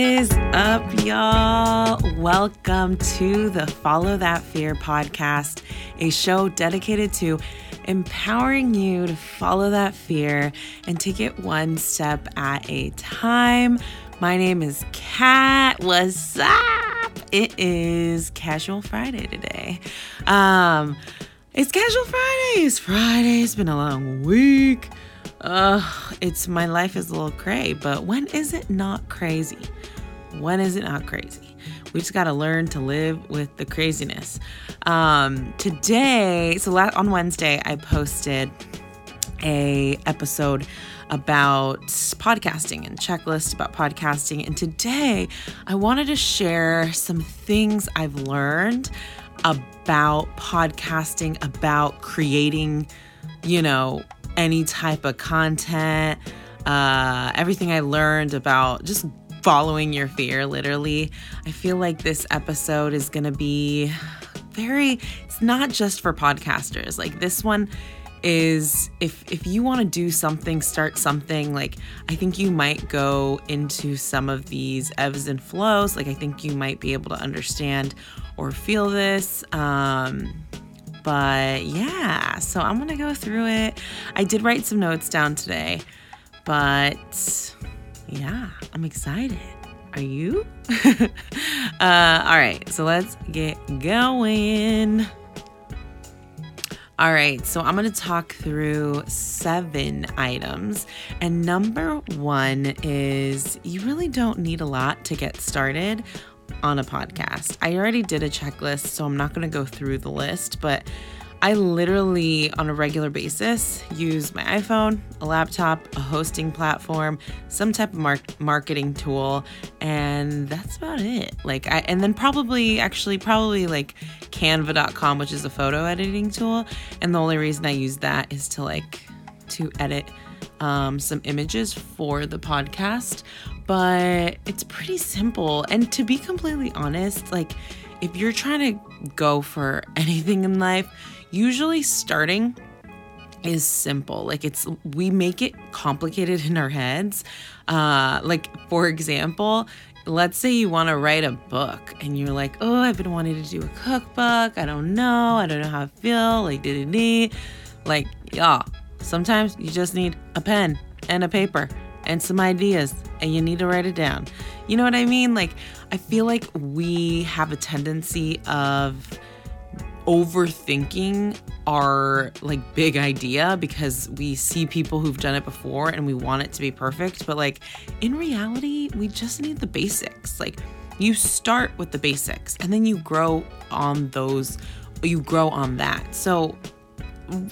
is up, y'all? Welcome to the Follow That Fear podcast, a show dedicated to empowering you to follow that fear and take it one step at a time. My name is Kat. What's up? It is Casual Friday today. Um, it's Casual Friday. It's Friday. It's been a long week. Uh, it's my life is a little cray, but when is it not crazy? When is it not crazy? We just got to learn to live with the craziness. Um, today, so last, on Wednesday, I posted a episode about podcasting and checklist about podcasting. And today, I wanted to share some things I've learned about podcasting, about creating, you know, any type of content, uh, everything I learned about just following your fear, literally. I feel like this episode is going to be very, it's not just for podcasters. Like this one is if if you want to do something start something like i think you might go into some of these ebbs and flows like i think you might be able to understand or feel this um but yeah, so I'm gonna go through it. I did write some notes down today, but yeah, I'm excited. Are you? uh, all right, so let's get going. All right, so I'm to talk through seven items. And number one is you really don't need a lot to get started on a podcast. I already did a checklist, so I'm not going to go through the list, but I literally, on a regular basis, use my iPhone, a laptop, a hosting platform, some type of mar- marketing tool, and that's about it. Like, I, and then probably, actually, probably like canva.com, which is a photo editing tool. And the only reason I use that is to like, to edit um, some images for the podcast but it's pretty simple. And to be completely honest, like if you're trying to go for anything in life, usually starting is simple. Like it's we make it complicated in our heads. Uh like for example, let's say you want to write a book and you're like, "Oh, I've been wanting to do a cookbook. I don't know. I don't know how I feel." Like did it like, yeah, sometimes you just need a pen and a paper and some ideas and you need to write it down. You know what I mean? Like, I feel like we have a tendency of overthinking our like big idea because we see people who've done it before and we want it to be perfect but like in reality we just need the basics like you start with the basics and then you grow on those you grow on that so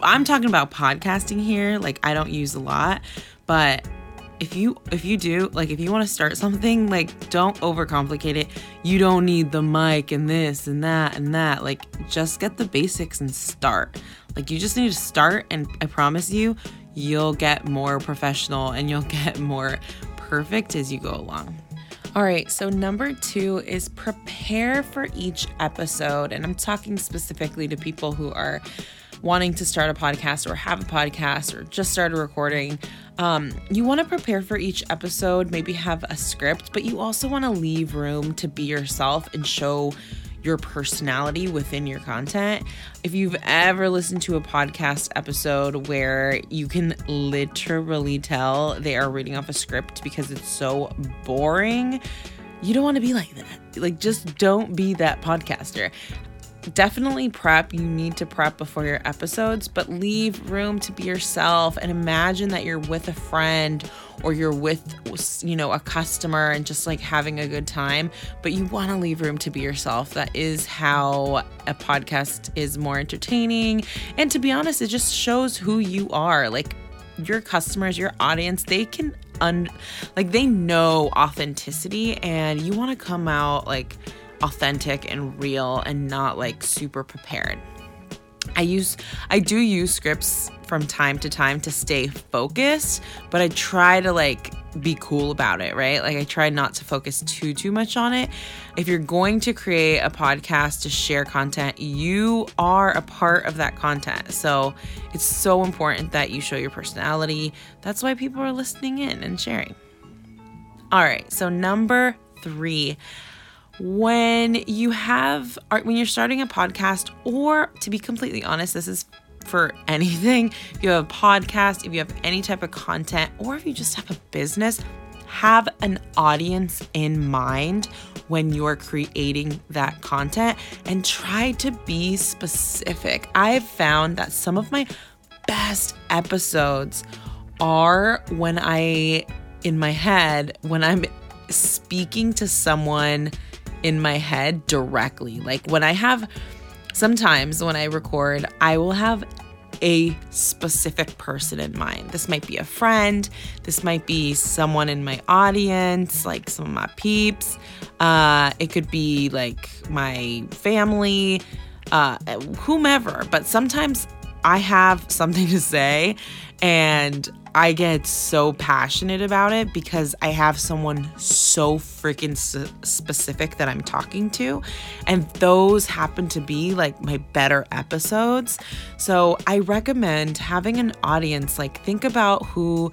i'm talking about podcasting here like i don't use a lot but if you if you do like if you want to start something like don't overcomplicate it. You don't need the mic and this and that and that. Like just get the basics and start. Like you just need to start and i promise you you'll get more professional and you'll get more perfect as you go along. All right, so number two is prepare for each episode. And I'm talking specifically to people who are wanting to start a podcast or have a podcast or just started recording, um, you want to prepare for each episode, maybe have a script, but you also want to leave room to be yourself and show your personality within your content. If you've ever listened to a podcast episode where you can literally tell they are reading off a script because it's so boring, you don't want to be like that. Like, just don't be that podcaster definitely prep. You need to prep before your episodes, but leave room to be yourself and imagine that you're with a friend or you're with, you know, a customer and just like having a good time. But you want to leave room to be yourself. That is how a podcast is more entertaining. And to be honest, it just shows who you are. Like your customers, your audience, they can un like they know authenticity and you want to come out like authentic and real and not like super prepared. I use I do use scripts from time to time to stay focused, but I try to like be cool about it, right? Like I try not to focus too too much on it. If you're going to create a podcast to share content, you are a part of that content. So, it's so important that you show your personality. That's why people are listening in and sharing. All right, so number three, when you have when you're starting a podcast or to be completely honest this is for anything. If you have a podcast if you have any type of content or if you just have a business have an audience in mind when you're creating that content and try to be specific. I've found that some of my best episodes are when i in my head when i'm speaking to someone in my head directly. Like when I have, sometimes when I record, I will have a specific person in mind. This might be a friend, this might be someone in my audience, like some of my peeps. Uh, it could be like my family, uh, whomever. But sometimes I have something to say and I get so passionate about it because I have someone so freaking specific that I'm talking to. And those happen to be like my better episodes. So I recommend having an audience like think about who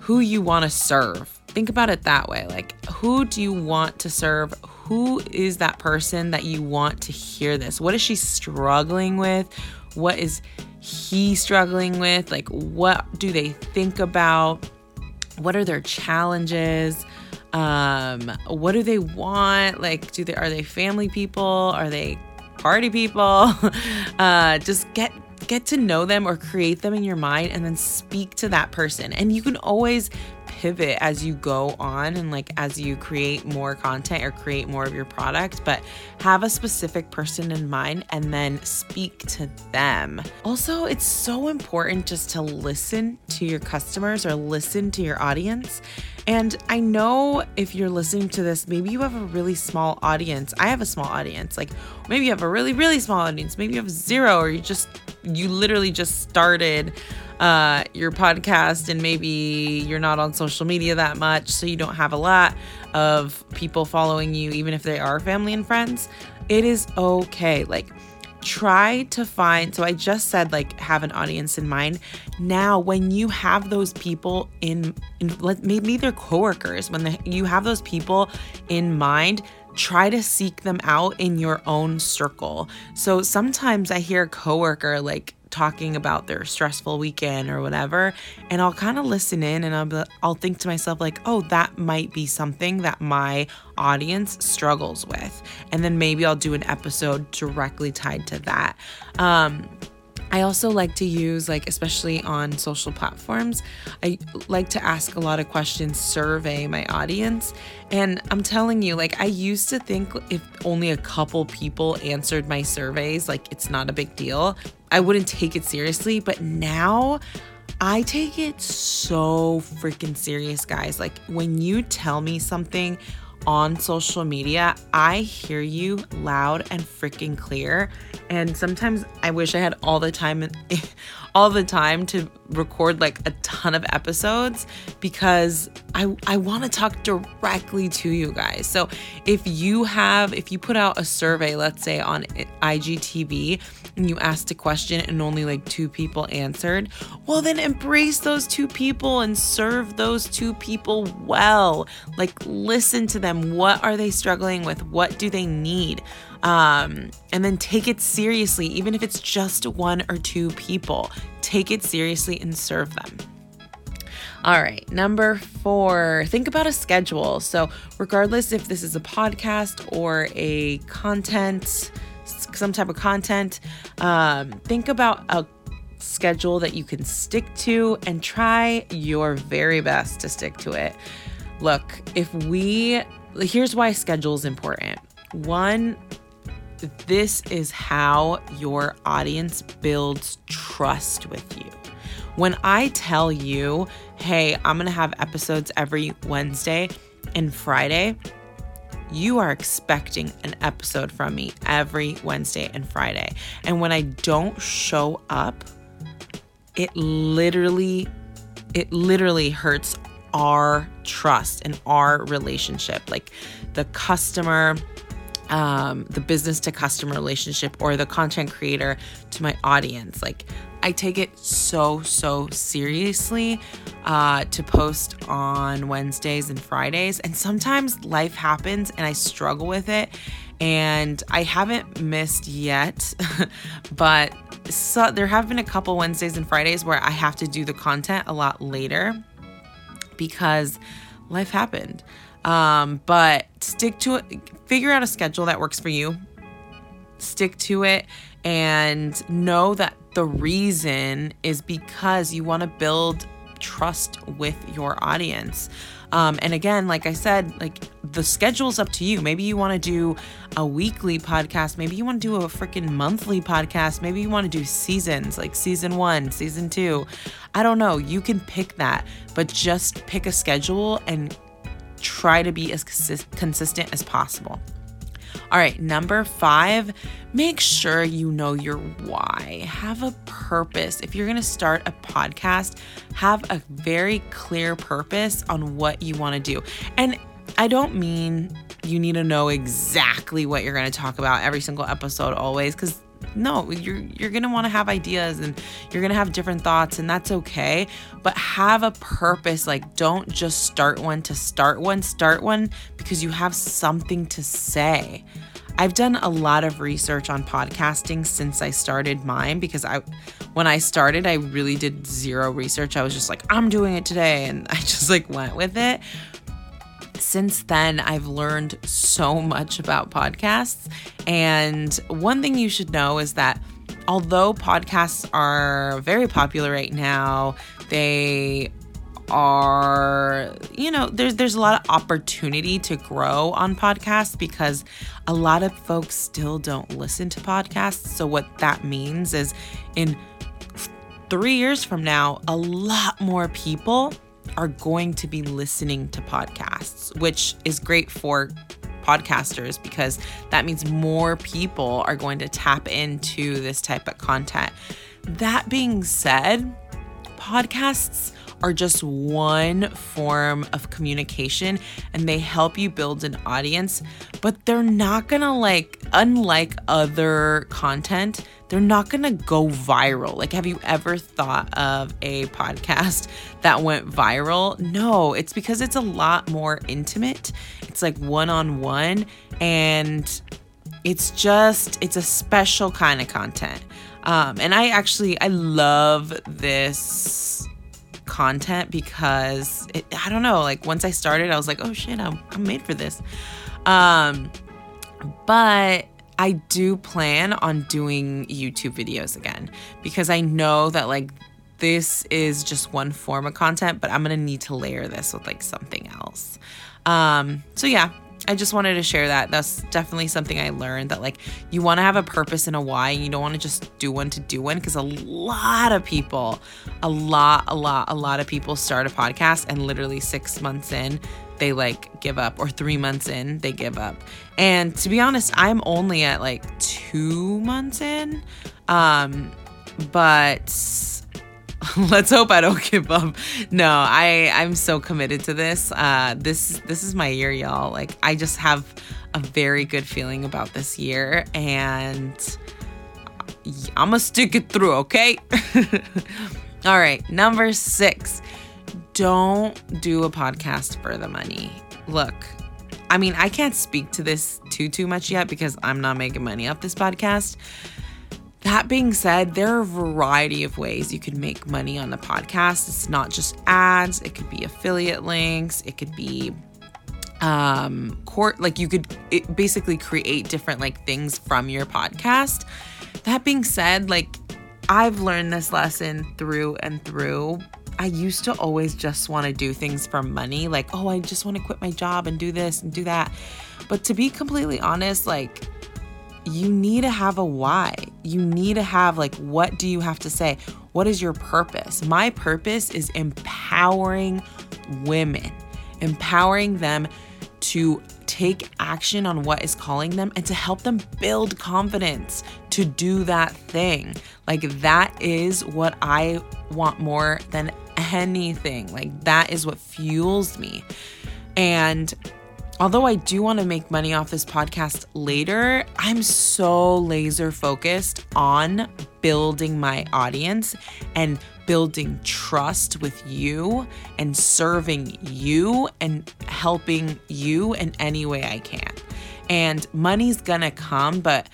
who you want to serve. Think about it that way. Like who do you want to serve? Who is that person that you want to hear this? What is she struggling with? What is he struggling with? Like, what do they think about? What are their challenges? Um, what do they want? Like, do they are they family people? Are they party people? uh, just get get to know them or create them in your mind and then speak to that person. And you can always pivot as you go on and like as you create more content or create more of your product, but have a specific person in mind and then speak to them. Also, it's so important just to listen to your customers or listen to your audience. And I know if you're listening to this, maybe you have a really small audience. I have a small audience. Like maybe you have a really, really small audience. Maybe you have zero, or you just, you literally just started uh, your podcast and maybe you're not on social media that much, so you don't have a lot of people following you, even if they are family and friends, it is okay. Like, try to find so i just said like have an audience in mind now when you have those people in, in maybe they're coworkers when the, you have those people in mind try to seek them out in your own circle so sometimes i hear coworker like talking about their stressful weekend or whatever and I'll kind of listen in and I'll I'll think to myself like, "Oh, that might be something that my audience struggles with." And then maybe I'll do an episode directly tied to that. Um I also like to use, like, especially on social platforms, I like to ask a lot of questions, survey my audience. And I'm telling you, like, I used to think if only a couple people answered my surveys, like, it's not a big deal. I wouldn't take it seriously. But now, I take it so freaking serious, guys. Like, when you tell me something on social media, I hear you loud and freaking clear. And sometimes I wish I had all the time all the time to record like a ton of episodes because I I want to talk directly to you guys. So if you have if you put out a survey, let's say on IGTV and you asked a question and only like two people answered, well then embrace those two people and serve those two people well. Like listen to them. What are they struggling with? What do they need? Um, and then take it seriously, even if it's just one or two people. Take it seriously and serve them. All right, number four, think about a schedule. So, regardless if this is a podcast or a content, some type of content, um, think about a schedule that you can stick to and try your very best to stick to it. Look, if we, here's why schedule is important. One, this is how your audience builds trust with you. When I tell you, hey, I'm gonna have episodes every Wednesday and Friday, you are expecting an episode from me every Wednesday and Friday. And when I don't show up, it literally it literally hurts our trust and our relationship. Like the customer um, the business to customer relationship or the content creator to my audience. Like, I take it so, so seriously uh, to post on Wednesdays and Fridays. And sometimes life happens and I struggle with it. And I haven't missed yet, but so there have been a couple Wednesdays and Fridays where I have to do the content a lot later because life happened. Um, but stick to it, figure out a schedule that works for you, stick to it, and know that the reason is because you want to build trust with your audience. Um, and again, like I said, like the schedule's up to you. Maybe you want to do a weekly podcast. Maybe you want to do a freaking monthly podcast. Maybe you want to do seasons, like season one, season two. I don't know. You can pick that, but just pick a schedule and try to be as consistent as possible. All right, number five, make sure you know your why. Have a purpose. If you're gonna start a podcast, have a very clear purpose on what you wanna do. And I don't mean you need to know exactly what you're gonna talk about every single episode always, because no you're you're going to want to have ideas and you're going to have different thoughts and that's okay but have a purpose like don't just start one to start one start one because you have something to say I've done a lot of research on podcasting since I started mine because I when I started I really did zero research. I was just like I'm doing it today and I just like went with it since then, I've learned so much about podcasts. And one thing you should know is that although podcasts are very popular right now, they are you know there's there's a lot of opportunity to grow on podcasts because a lot of folks still don't listen to podcasts so what that means is in 3 years from now a lot more people are going to be listening to podcasts, which is great for podcasters because that means more people are going to tap into this type of content. That being said, podcasts are just one form of communication and they help you build an audience, but they're not gonna like, unlike other content, they're not gonna go viral. Like, have you ever thought of a podcast that went viral? No, it's because it's a lot more intimate. It's like one on one, and it's just, it's a special kind of content. Um, and I actually, I love this content because it, I don't know, like once I started, I was like, oh shit, I'm, I'm made for this. Um, but I do plan on doing YouTube videos again because I know that like this is just one form of content, but I'm gonna need to layer this with like something else. Um, so yeah, I just wanted to share that. That's definitely something I learned that like you want to have a purpose and a why, and you don't want to just do one to do one because a lot of people, a lot, a lot, a lot of people start a podcast and literally six months in, they like give up, or three months in, they give up. And to be honest, I'm only at like two months in. Um, but let's hope I don't give up. No, I I'm so committed to this. Uh, this this is my year, y'all. Like I just have a very good feeling about this year, and I'm gonna stick it through. Okay. All right, number six. Don't do a podcast for the money. Look, I mean, I can't speak to this too too much yet because I'm not making money off this podcast. That being said, there are a variety of ways you can make money on a podcast. It's not just ads, it could be affiliate links, it could be um court like you could basically create different like things from your podcast. That being said, like I've learned this lesson through and through. I used to always just want to do things for money, like, oh, I just want to quit my job and do this and do that. But to be completely honest, like you need to have a why. You need to have, like, what do you have to say? What is your purpose? My purpose is empowering women, empowering them to take action on what is calling them and to help them build confidence to do that thing. Like, that is what I want more than anything. Like, that is what fuels me. And although I do want to make money off this podcast later, I'm so laser focused on building my audience and building trust with you and serving you and helping you in any way I can. And money's gonna come, but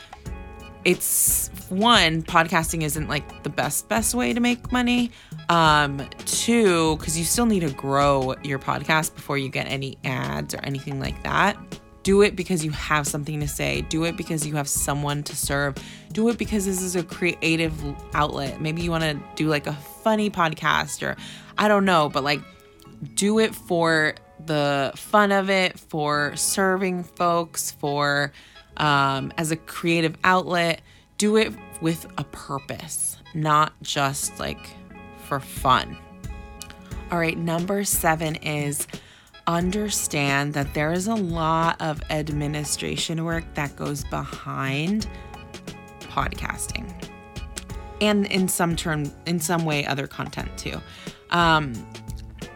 it's one podcasting isn't like the best best way to make money um two because you still need to grow your podcast before you get any ads or anything like that. Do it because you have something to say. Do it because you have someone to serve. Do it because this is a creative outlet. Maybe you want to do like a funny podcast or i don't know but like do it for the fun of it for serving folks for um, as a creative outlet. Do it with a purpose, not just like for fun. All right, number seven is understand that there is a lot of administration work that goes behind podcasting and in some term in some way other content too um,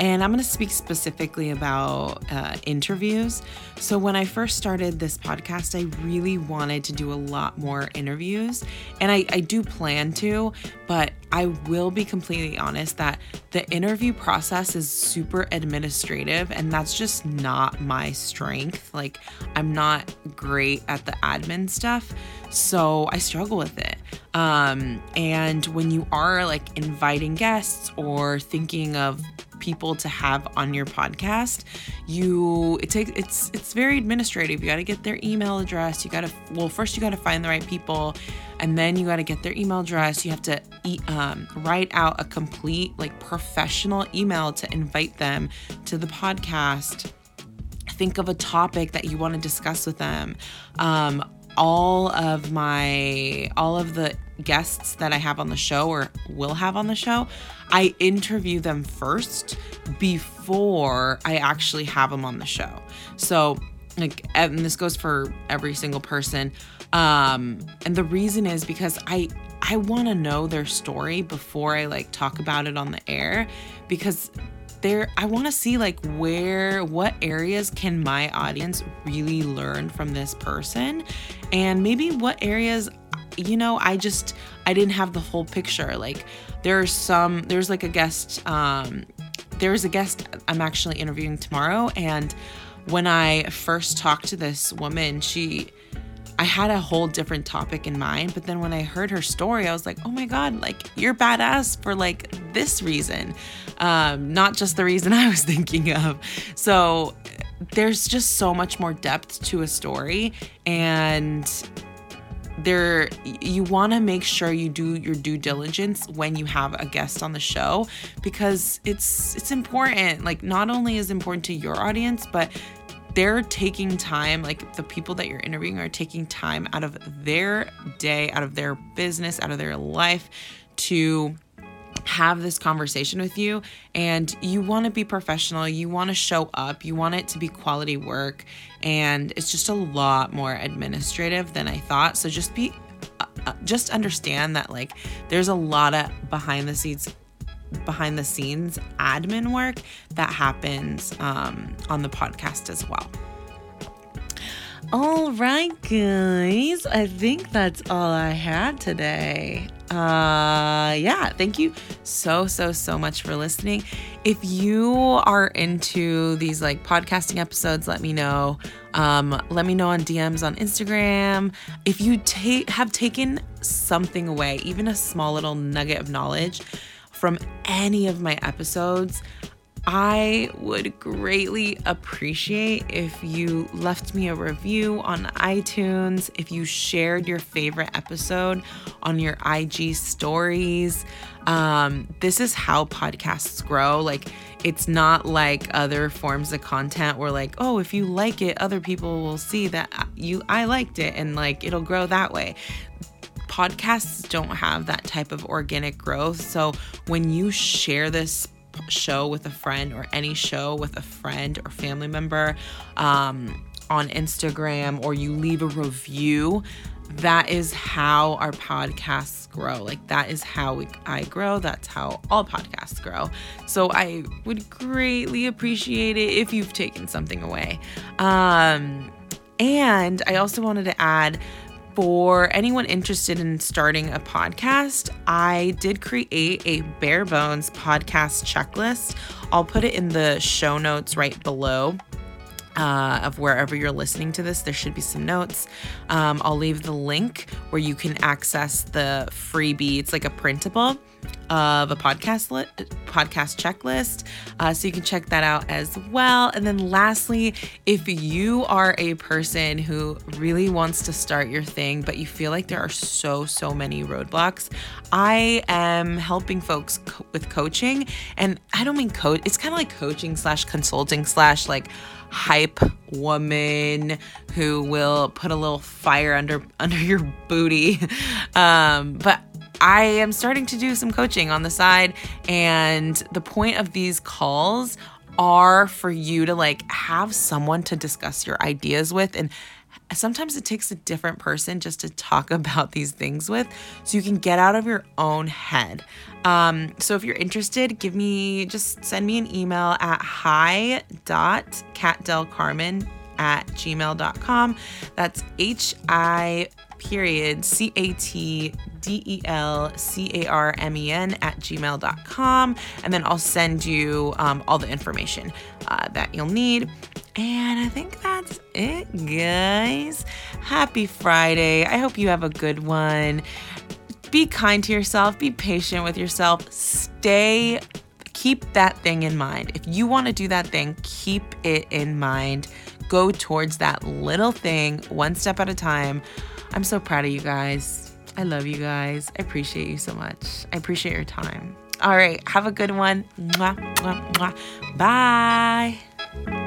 and I'm going to speak specifically about uh, interviews. So, when I first started this podcast, I really wanted to do a lot more interviews, and I, I do plan to, but I will be completely honest that the interview process is super administrative, and that's just not my strength. Like, I'm not great at the admin stuff, so I struggle with it. Um, and when you are like inviting guests or thinking of people to have on your podcast you it takes it's it's very administrative. You got to get their email address. You got to well first you got to find the right people and then you got to get their email address. You have to um, write out a complete like professional email to invite them to the podcast. Think of a topic that you want to discuss with them. Um, all of my all of the guests that I have on the show or will have on the show, I interview them first before I actually have them on the show. So, like, and this goes for every single person. Um, and the reason is because I I want to know their story before I like talk about it on the air because there I want to see like where what areas can my audience really learn from this person? And maybe what areas you know I just I didn't have the whole picture. Like there's some there's like a guest um there's a guest I'm actually interviewing tomorrow. And when I first talked to this woman she I had a whole different topic in mind, but then when I heard her story, I was like, oh my God, like you're badass for like this reason, um, not just the reason I was thinking of. So there's just so much more depth to a story. And there you want to make sure you do your due diligence when you have a guest on the show because it's it's important like not only is important to your audience but they're taking time, like the people that you're interviewing are taking time out of their day, out of their business, out of their life to have this conversation with you. And you want to be professional you want to show up you want it to be quality work and it's just a lot more administrative than i thought. So just be uh, uh just understand that like there's a lot of behind the scenes behind the scenes admin work that happens um, on the podcast as well. All right, guys. I think that's all I had today. Uh yeah, thank you so so so much for listening. If you are into these like podcasting episodes, let me know. Um let me know on DMs on Instagram. If you take have taken something away, even a small little nugget of knowledge, from any of my episodes, I would greatly appreciate if you left me a review on iTunes, if you shared your favorite episode on your IG stories. Um, this is how podcasts grow. Like, it's not like other forms of content where, like, oh, if you like it, other people will see that you I liked it and like it'll grow that way podcasts don't have that type of organic growth. So when you share this show with a friend or any show with a friend or family member, um, on Instagram or you leave a review, that is how our podcasts grow. Like that is how we, I grow. That's how all podcasts grow. So I would greatly appreciate it if you've taken something away. Um, and I also wanted to add for anyone interested in starting a podcast, I did create a bare bones podcast checklist. I'll put it in the show notes right below uh, of wherever you're listening to this. There should be some notes. Um, I'll leave the link where you can access the freebie. It's like a printable of a podcast li- podcast checklist, uh, so you can check that out as well. And then lastly, if you are a person who really wants to start your thing, but you feel like there are so so many roadblocks, I am helping folks co- with coaching, and I don't mean coach. It's kind of like coaching slash consulting slash like hype woman who will put a little fire under under your booty. Um, but I am starting to do some coaching on the side, and the point of these calls are for you to like have someone to discuss your ideas with and sometimes it takes a different person just to talk about these things with so you can get out of your own head. Um, so if you're interested, give me just send me an email at hi dot hi.catdelcarmen at gmail.com. That's H I period C A T D E L C A R M E N at gmail.com. And then I'll send you um, all the information uh, that you'll need. And I think that's it, guys. Happy Friday. I hope you have a good one. Be kind to yourself, be patient with yourself, stay, keep that thing in mind. If you want to do that thing, keep it in mind. Go towards that little thing one step at a time. I'm so proud of you guys. I love you guys. I appreciate you so much. I appreciate your time. All right, have a good one. Mwah, mwah, mwah. Bye.